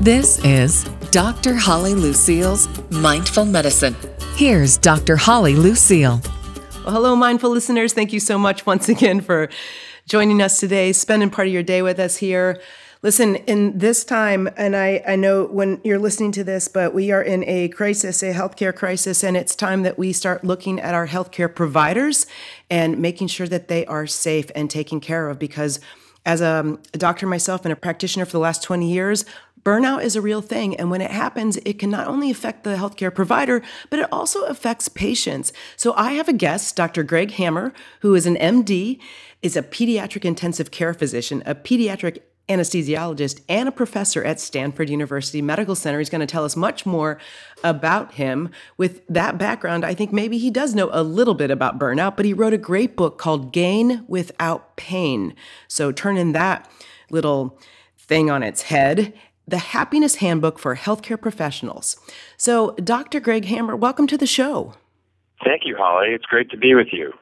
This is Dr. Holly Lucille's Mindful Medicine. Here's Dr. Holly Lucille. Well, hello, mindful listeners. Thank you so much once again for joining us today, spending part of your day with us here. Listen, in this time, and I, I know when you're listening to this, but we are in a crisis, a healthcare crisis, and it's time that we start looking at our healthcare providers and making sure that they are safe and taken care of. Because as a, doctor myself and a practitioner for the last 20 years, burnout is a real thing. And when it happens, it can not only affect the healthcare provider, but it also affects patients. So I have a guest, Dr. Greg Hammer, who is an MD, is a pediatric intensive care physician, a pediatric anesthesiologist and a professor at Stanford University Medical Center. He's going to tell us much more about him. With that background, I think maybe he does know a little bit about burnout, but he wrote a great book called Gain Without Pain. So turning that little thing on its head. The Happiness Handbook for Healthcare Professionals. So, Dr. Greg Hammer, welcome to the show. Thank you, Holly. It's great to be with you.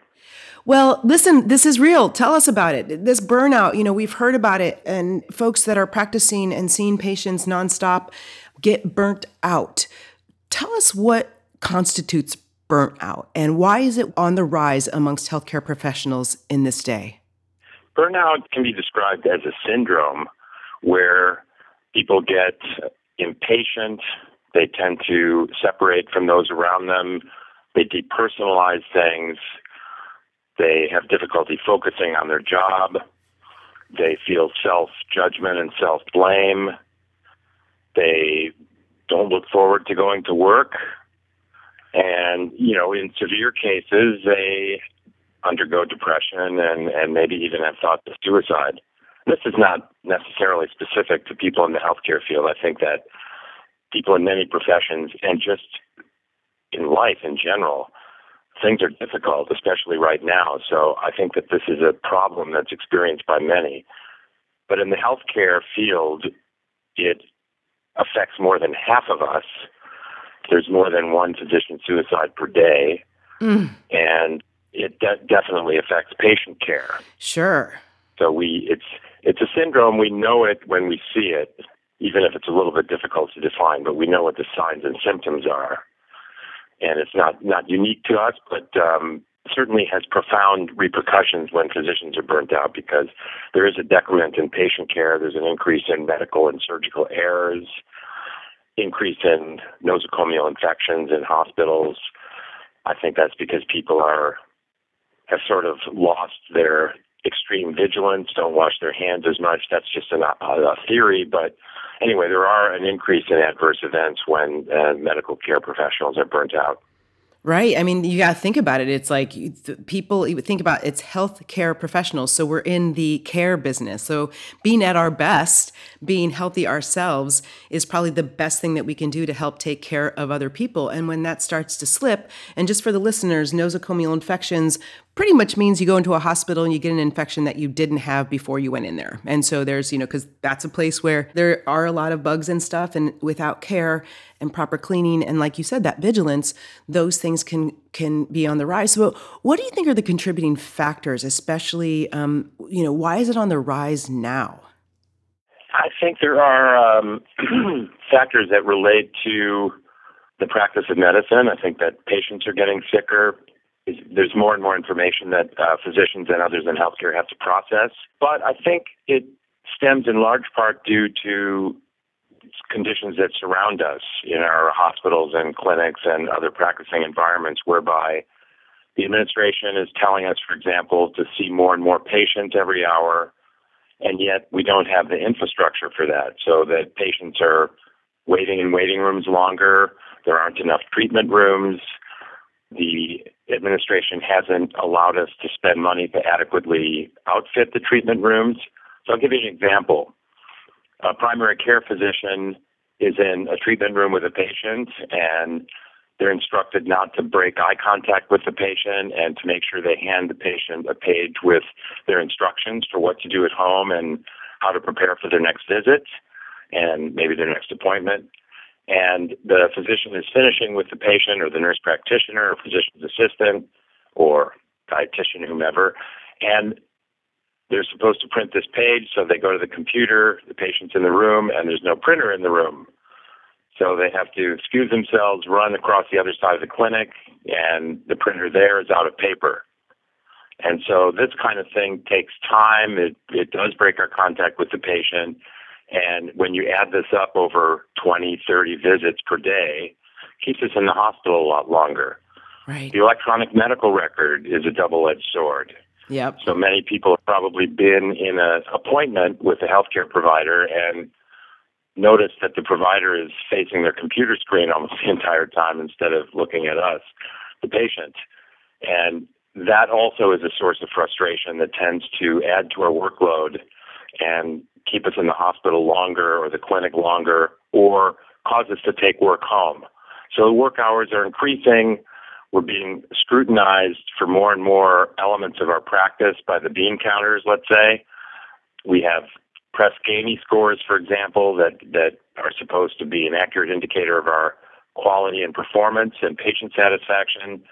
Well, listen, this is real. Tell us about it. This burnout, you know, we've heard about it, and folks that are practicing and seeing patients nonstop get burnt out. Tell us what constitutes burnout and why is it on the rise amongst healthcare professionals in this day? Burnout can be described as a syndrome where people get impatient, they tend to separate from those around them, they depersonalize things, they have difficulty focusing on their job. They feel self judgment and self blame. They don't look forward to going to work. And, you know, in severe cases, they undergo depression and, and maybe even have thoughts of suicide. This is not necessarily specific to people in the healthcare field. I think that people in many professions and just in life in general things are difficult, especially right now. So I think that this is a problem that's experienced by many. But in the healthcare field, it affects more than half of us. There's more than one physician suicide per day, mm. and it de- definitely affects patient care. Sure. So we it's it's a syndrome. We know it when we see it, even if it's a little bit difficult to define. But we know what the signs and symptoms are and it's not not unique to us, but um, certainly has profound repercussions when physicians are burnt out because there is a decrement in patient care. There's an increase in medical and surgical errors, increase in nosocomial infections in hospitals. I think that's because people are have sort of lost their extreme vigilance, don't wash their hands as much. That's just an, a, theory, but anyway, there are an increase in adverse events when uh, medical care professionals are burnt out. Right. I mean, you got to think about it. It's like people think about it's healthcare professionals. So we're in the care business. So being at our best, being healthy ourselves is probably the best thing that we can do to help take care of other people. And when that starts to slip, and just for the listeners, nosocomial infections pretty much means you go into a hospital and you get an infection that you didn't have before you went in there. And so there's, you know, because that's a place where there are a lot of bugs and stuff, and without care and proper cleaning and like you said, that vigilance, those things can can be on the rise. So what do you think are the contributing factors, especially, um, you know, why is it on the rise now? I think there are um, factors that relate to the practice of medicine. I think that patients are getting sicker there's more and more information that uh, physicians and others in healthcare have to process. But I think it stems in large part due to conditions that surround us in our hospitals and clinics and other practicing environments whereby the administration is telling us, for example, to see more and more patients every hour, and yet we don't have the infrastructure for that, so that patients are waiting in waiting rooms longer. There aren't enough treatment rooms. The administration hasn't allowed us to spend money to adequately outfit the treatment rooms. So I'll give you an example. A primary care physician is in a treatment room with a patient and they're instructed not to break eye contact with the patient and to make sure they hand the patient a page with their instructions for what to do at home and how to prepare for their next visit and maybe their next appointment and the physician is finishing with the patient or the nurse practitioner or physician's assistant or dietitian, whomever, and they're supposed to print this page, so they go to the computer, the patient's in the room, and there's no printer in the room. So they have to excuse themselves, run across the other side of the clinic, and the printer there is out of paper. And so this kind of thing takes time. It, it does break our contact with the patient. And when you add this up over 20, 30 visits per day, keeps us in the hospital a lot longer. Right. The electronic medical record is a double-edged sword. Yep. So many people have probably been in an appointment with a healthcare provider and noticed that the provider is facing their computer screen almost the entire time instead of looking at us, the patient. And that also is a source of frustration that tends to add to our workload and keep us in the hospital longer or the clinic longer or cause us to take work home. So the work hours are increasing. We're being scrutinized for more and more elements of our practice by the bean counters, let's say. We have Press Ganey scores, for example, that, that are supposed to be an accurate indicator of our quality and performance and patient satisfaction.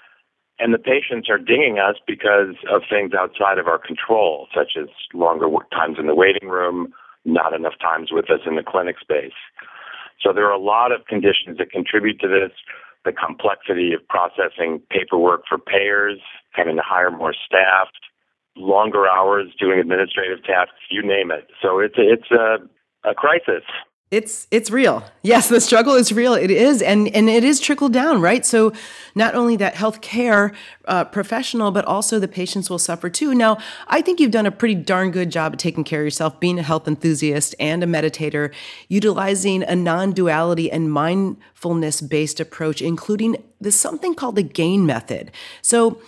And the patients are dinging us because of things outside of our control, such as longer work times in the waiting room, not enough times with us in the clinic space. So there are a lot of conditions that contribute to this. The complexity of processing paperwork for payers, having to hire more staff, longer hours doing administrative tasks, you name it. So it's a, it's a, a crisis. It's it's real. Yes, the struggle is real. It is, and and it is trickled down, right? So not only that healthcare uh, professional, but also the patients will suffer too. Now, I think you've done a pretty darn good job of taking care of yourself, being a health enthusiast and a meditator, utilizing a non-duality and mindfulness-based approach, including this something called the GAIN method. So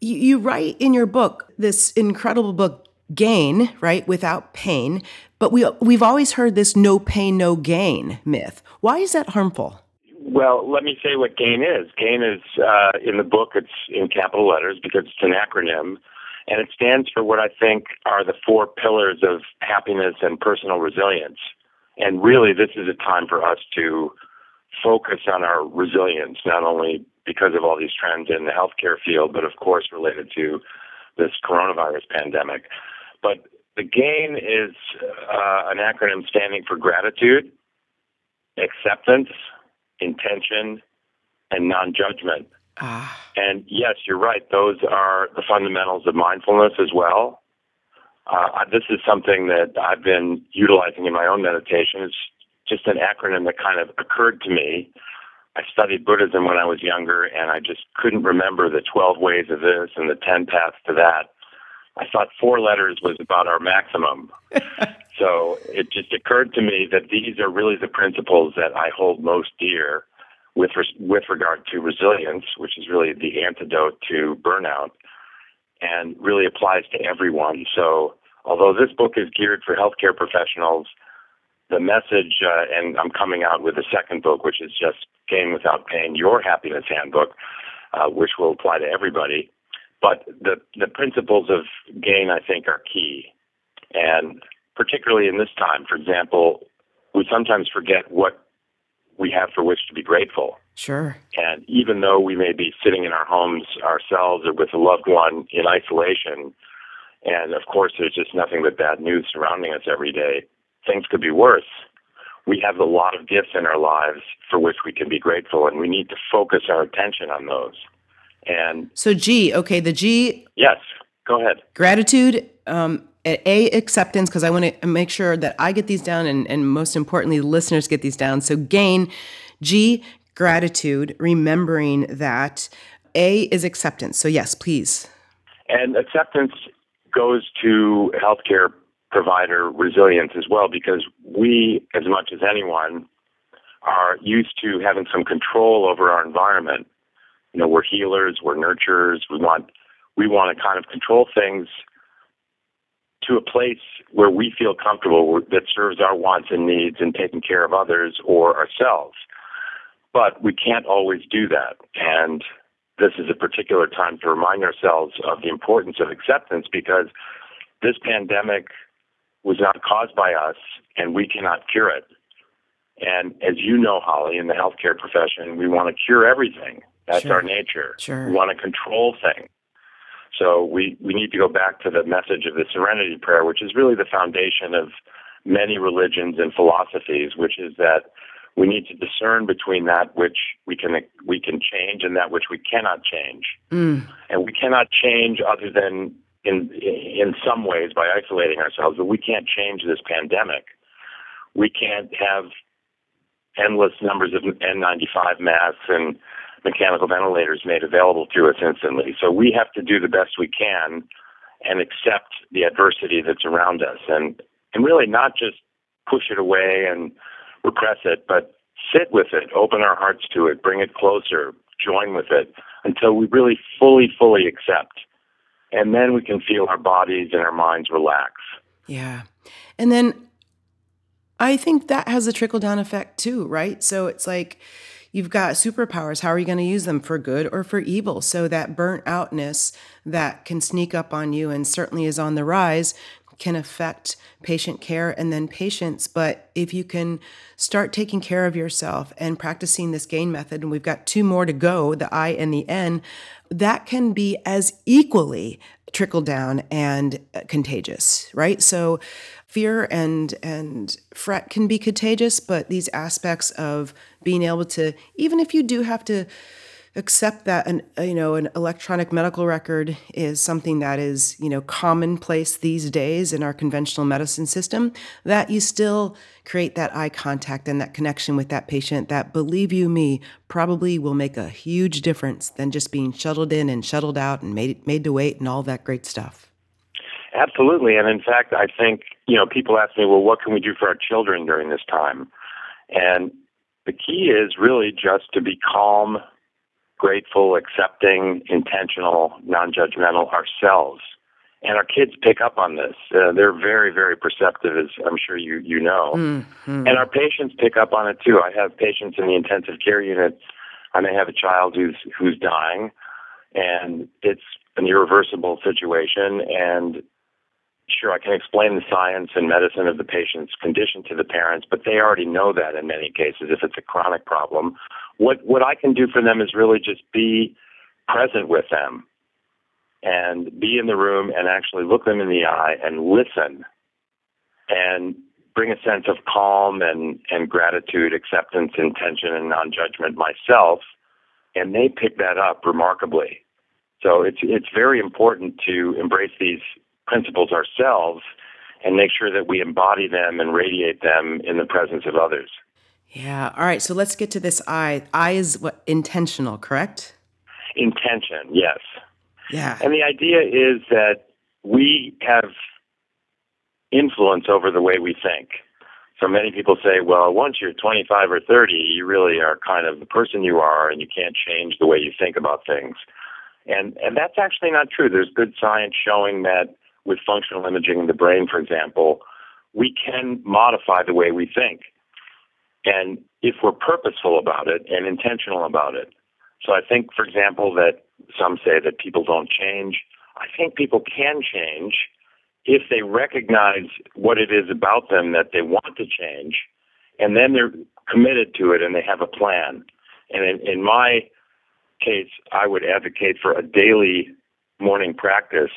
you, you write in your book this incredible book gain, right, without pain. But we we've always heard this no pain no gain myth. Why is that harmful? Well, let me say what GAIN is. GAIN is uh, in the book. It's in capital letters because it's an acronym, and it stands for what I think are the four pillars of happiness and personal resilience. And really, this is a time for us to focus on our resilience, not only because of all these trends in the healthcare field, but of course related to this coronavirus pandemic. But the GAIN is uh, an acronym standing for gratitude, acceptance, intention, and non judgment. Ah. And yes, you're right. Those are the fundamentals of mindfulness as well. Uh, this is something that I've been utilizing in my own meditation. It's just an acronym that kind of occurred to me. I studied Buddhism when I was younger, and I just couldn't remember the 12 ways of this and the 10 paths to that. I thought four letters was about our maximum. so it just occurred to me that these are really the principles that I hold most dear with res- with regard to resilience, which is really the antidote to burnout, and really applies to everyone. So although this book is geared for healthcare professionals, the message, uh, and I'm coming out with a second book, which is just Gain Without Pain, Your Happiness Handbook, uh, which will apply to everybody. But the, the principles of gain, I think, are key. And particularly in this time, for example, we sometimes forget what we have for which to be grateful. Sure. And even though we may be sitting in our homes ourselves or with a loved one in isolation, and of course there's just nothing but bad news surrounding us every day, things could be worse. We have a lot of gifts in our lives for which we can be grateful, and we need to focus our attention on those. And so G, okay, the G. Yes, go ahead. Gratitude, um, A, acceptance, because I want to make sure that I get these down and, and most importantly, the listeners get these down. So gain, G, gratitude, remembering that. A is acceptance. So, yes, please. And acceptance goes to healthcare provider resilience as well, because we, as much as anyone, are used to having some control over our environment you know, we're healers, we're nurturers. We want we want to kind of control things to a place where we feel comfortable that serves our wants and needs and taking care of others or ourselves. But we can't always do that. And this is a particular time to remind ourselves of the importance of acceptance because this pandemic was not caused by us and we cannot cure it. And as you know, Holly, in the healthcare profession, we want to cure everything. That's sure. our nature. Sure. We want to control things. So we, we need to go back to the message of the serenity prayer, which is really the foundation of many religions and philosophies, which is that we need to discern between that which we can we can change and that which we cannot change. Mm. And we cannot change other than in in some ways by isolating ourselves, but we can't change this pandemic. We can't have endless numbers of N95 masks and mechanical ventilators made available to us instantly. So we have to do the best we can and accept the adversity that's around us and and really not just push it away and repress it, but sit with it, open our hearts to it, bring it closer, join with it until we really fully, fully accept. And then we can feel our bodies and our minds relax. Yeah. And then I think that has a trickle down effect too, right? So it's like you've got superpowers. How are you going to use them for good or for evil? So that burnt outness that can sneak up on you and certainly is on the rise can affect patient care and then patients. But if you can start taking care of yourself and practicing this gain method, and we've got two more to go the I and the N, that can be as equally trickle down and uh, contagious, right? So fear and and fret can be contagious, but these aspects of being able to even if you do have to accept that an uh, you know an electronic medical record is something that is you know commonplace these days in our conventional medicine system that you still create that eye contact and that connection with that patient that believe you me probably will make a huge difference than just being shuttled in and shuttled out and made made to wait and all that great stuff absolutely and in fact i think you know people ask me well what can we do for our children during this time and the key is really just to be calm grateful, accepting, intentional, non judgmental ourselves. And our kids pick up on this. Uh, they're very, very perceptive, as I'm sure you, you know. Mm-hmm. And our patients pick up on it too. I have patients in the intensive care unit. I may have a child who's who's dying, and it's an irreversible situation. And sure, I can explain the science and medicine of the patient's condition to the parents, but they already know that in many cases if it's a chronic problem what what I can do for them is really just be present with them and be in the room and actually look them in the eye and listen and bring a sense of calm and, and gratitude, acceptance, intention, and non-judgment myself, and they pick that up remarkably. So it's it's very important to embrace these principles ourselves and make sure that we embody them and radiate them in the presence of others. Yeah. All right. So let's get to this I. I is what intentional, correct? Intention, yes. Yeah. And the idea is that we have influence over the way we think. So many people say, well, once you're 25 or 30, you really are kind of the person you are and you can't change the way you think about things. And and that's actually not true. There's good science showing that with functional imaging in the brain, for example, we can modify the way we think. And if we're purposeful about it and intentional about it. So I think, for example, that some say that people don't change. I think people can change if they recognize what it is about them that they want to change, and then they're committed to it and they have a plan. And in, in my case, I would advocate for a daily morning practice,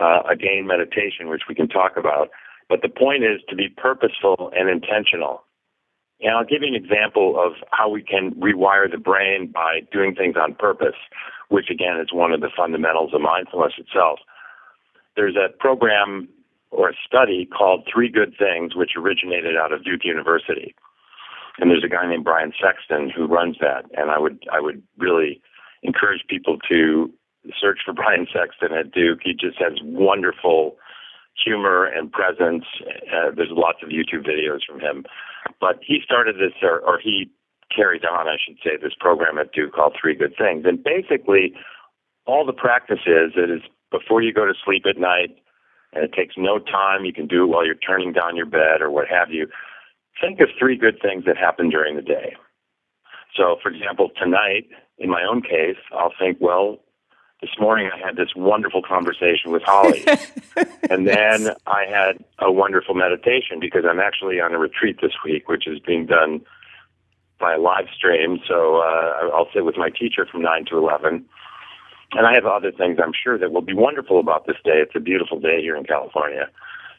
uh, a gain meditation, which we can talk about. But the point is to be purposeful and intentional. And I'll give you an example of how we can rewire the brain by doing things on purpose, which again is one of the fundamentals of mindfulness itself. There's a program or a study called Three Good Things, which originated out of Duke University. And there's a guy named Bryan Sexton who runs that. And I would I would really encourage people to search for Bryan Sexton at Duke. He just has wonderful humor and presence. Uh, there's lots of YouTube videos from him. But he started this, or, or he carried on, I should say, this program at Duke called Three Good Things. And basically, all the practice is it is before you go to sleep at night, and it takes no time. You can do it while you're turning down your bed or what have you. Think of three good things that happened during the day. So, for example, tonight, in my own case, I'll think, well, this morning I had this wonderful conversation with Holly. and then I had a wonderful meditation because I'm actually on a retreat this week, which is being done by a live stream. So uh, I'll sit with my teacher from 9 to 11. and I have other things I'm sure that will be wonderful about this day. It's a beautiful day here in California.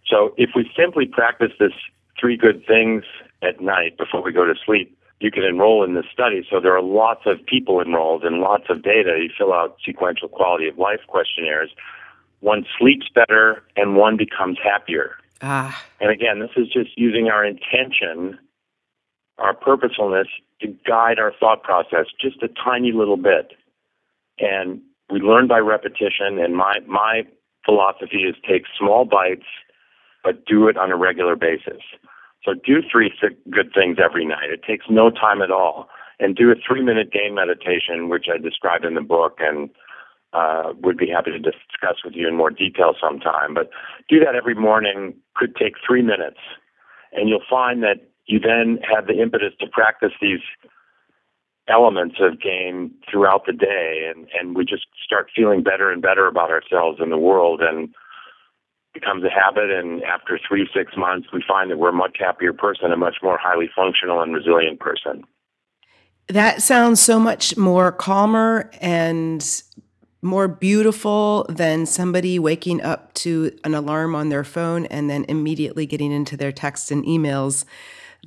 So if we simply practice this three good things at night before we go to sleep, you can enroll in this study. So there are lots of people enrolled and lots of data. You fill out sequential quality of life questionnaires. One sleeps better and one becomes happier. Ah. And again, this is just using our intention, our purposefulness to guide our thought process just a tiny little bit. And we learn by repetition. And my, my philosophy is take small bites, but do it on a regular basis. So do three th- good things every night. It takes no time at all. And do a three minute gain meditation, which I describe in the book and uh, would be happy to discuss with you in more detail sometime. But do that every morning, could take three minutes. And you'll find that you then have the impetus to practice these elements of gain throughout the day. And, and we just start feeling better and better about ourselves and the world. And becomes a habit and after three six months we find that we're a much happier person a much more highly functional and resilient person. That sounds so much more calmer and more beautiful than somebody waking up to an alarm on their phone and then immediately getting into their texts and emails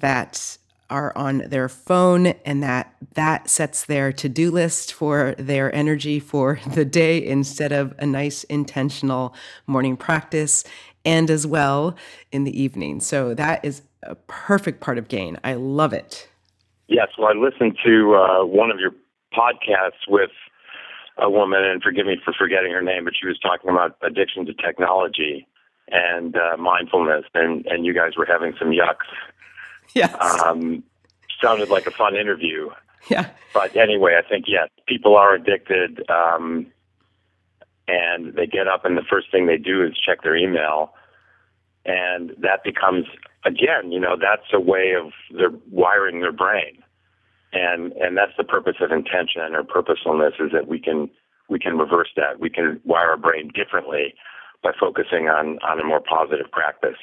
that are on their phone and that that sets their to-do list for their energy for the day instead of a nice intentional morning practice and as well in the evening. So that is a perfect part of gain. I love it. Yes, well I listened to uh, one of your podcasts with a woman and forgive me for forgetting her name, but she was talking about addiction to technology and uh, mindfulness and and you guys were having some yucks Yes. Um, sounded like a fun interview. Yeah. But anyway, I think, yes, people are addicted. Um, and they get up and the first thing they do is check their email. And that becomes, again, you know, that's a way of their wiring their brain. And, and that's the purpose of intention or purposefulness is that we can, we can reverse that. We can wire our brain differently by focusing on, on a more positive practice.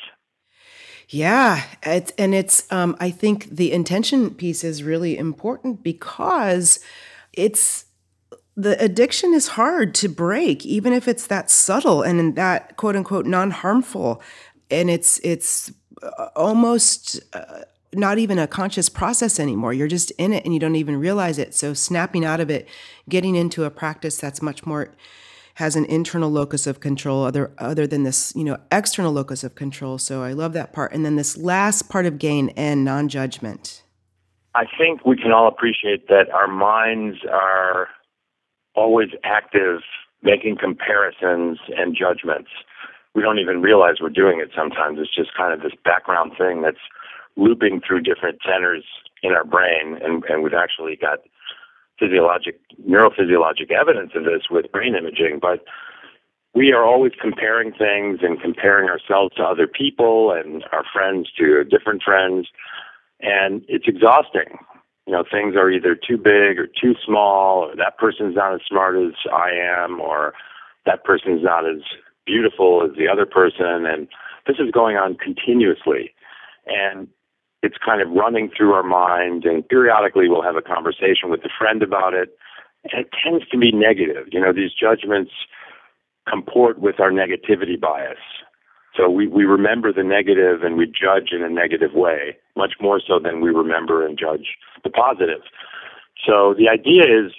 Yeah, it's and it's um, I think the intention piece is really important because it's the addiction is hard to break, even if it's that subtle and that quote unquote non harmful, and it's it's uh, almost. Uh, not even a conscious process anymore. You're just in it and you don't even realize it. So, snapping out of it, getting into a practice that's much more has an internal locus of control other other than this you know external locus of control. So i love that part. And then this last part of gain and non-judgment. I think we can all appreciate that our minds are always active making comparisons and judgments. We don't even realize we're doing it sometimes. It's just kind of this background thing that's looping through different centers in our brain. And, and we've actually got physiologic, neurophysiologic evidence of this with brain imaging, but we are always comparing things and comparing ourselves to other people and our friends to different friends, and it's exhausting. You know, things are either too big or too small, or that person's not as smart as I am, or that person's not as beautiful as the other person, and this is going on continuously. And it's kind of running through our mind, and periodically we'll have a conversation with a friend about it. And it tends to be negative. You know, these judgments comport with our negativity bias. So we, we remember the negative and we judge in a negative way, much more so than we remember and judge the positive. So the idea is,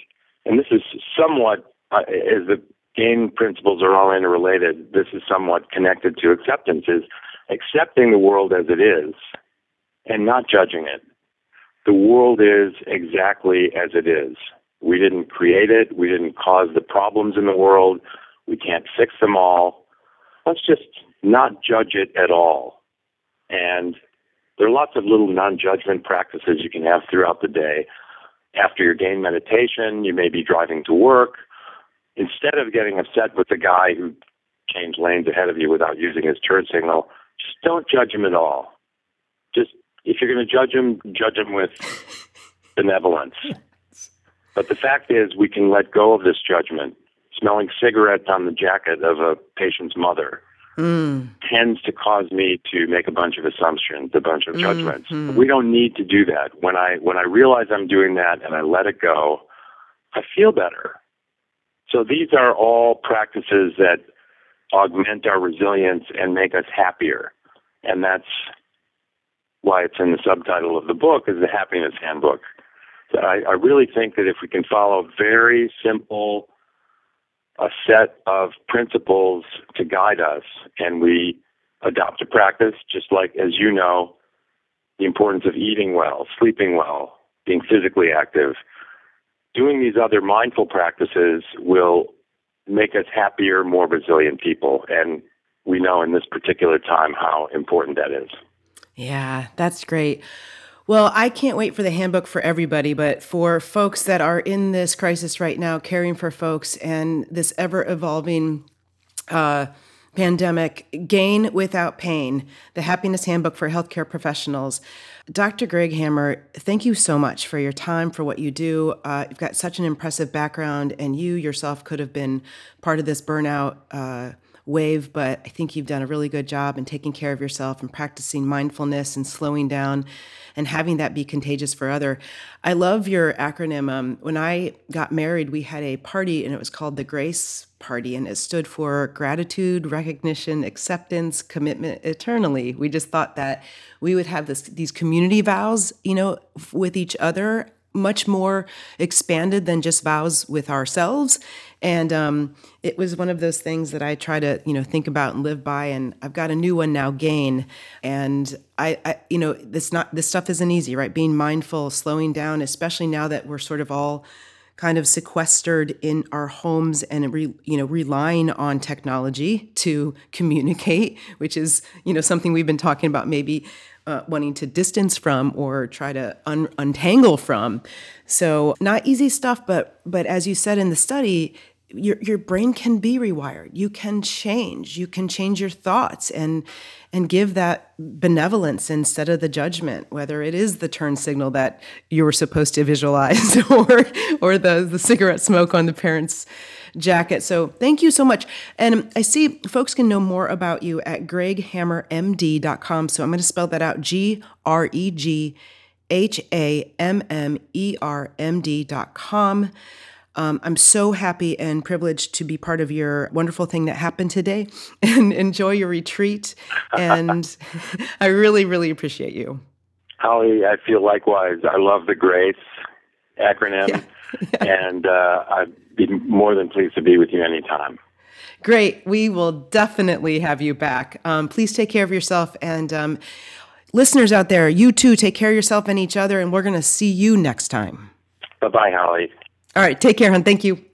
and this is somewhat, uh, as the gain principles are all interrelated, this is somewhat connected to acceptance, is accepting the world as it is and not judging it. The world is exactly as it is. We didn't create it. We didn't cause the problems in the world. We can't fix them all. Let's just not judge it at all. And there are lots of little non judgment practices you can have throughout the day. After your gain meditation, you may be driving to work. Instead of getting upset with the guy who changed lanes ahead of you without using his turn signal, just don't judge him at all. Just if you're going to judge them, judge them with benevolence. But the fact is, we can let go of this judgment. Smelling cigarettes on the jacket of a patient's mother mm. tends to cause me to make a bunch of assumptions, a bunch of judgments. Mm-hmm. We don't need to do that. When I when I realize I'm doing that and I let it go, I feel better. So these are all practices that augment our resilience and make us happier. And that's why it's in the subtitle of the book is the happiness handbook. So I, I really think that if we can follow a very simple a set of principles to guide us and we adopt a practice just like as you know the importance of eating well, sleeping well, being physically active. Doing these other mindful practices will make us happier, more resilient people. And we know in this particular time how important that is. Yeah, that's great. Well, I can't wait for the handbook for everybody, but for folks that are in this crisis right now, caring for folks and this ever evolving uh, pandemic, Gain Without Pain, the Happiness Handbook for Healthcare Professionals. Dr. Greg Hammer, thank you so much for your time, for what you do. Uh, you've got such an impressive background, and you yourself could have been part of this burnout. Uh, wave, but I think you've done a really good job in taking care of yourself and practicing mindfulness and slowing down and having that be contagious for other. I love your acronym. Um, when I got married, we had a party and it was called the Grace Party, and it stood for gratitude, recognition, acceptance, commitment eternally. We just thought that we would have this these community vows, you know, with each other much more expanded than just vows with ourselves and um, it was one of those things that i try to you know think about and live by and i've got a new one now gain and I, I you know this not this stuff isn't easy right being mindful slowing down especially now that we're sort of all kind of sequestered in our homes and re, you know relying on technology to communicate which is you know something we've been talking about maybe uh, wanting to distance from or try to un- untangle from. So not easy stuff, but but as you said in the study, your your brain can be rewired. You can change. You can change your thoughts and and give that benevolence instead of the judgment, whether it is the turn signal that you were supposed to visualize or or the the cigarette smoke on the parents' jacket. So thank you so much. And I see folks can know more about you at greghammermd.com. So I'm going to spell that out G R E G H A M M E R M D.com. Um, I'm so happy and privileged to be part of your wonderful thing that happened today and enjoy your retreat. And I really, really appreciate you. Holly, I feel likewise. I love the GRACE acronym, yeah. Yeah. and uh, I'd be more than pleased to be with you anytime. Great. We will definitely have you back. Um, please take care of yourself. And um, listeners out there, you too, take care of yourself and each other. And we're going to see you next time. Bye bye, Holly. All right. Take care, hon. Thank you.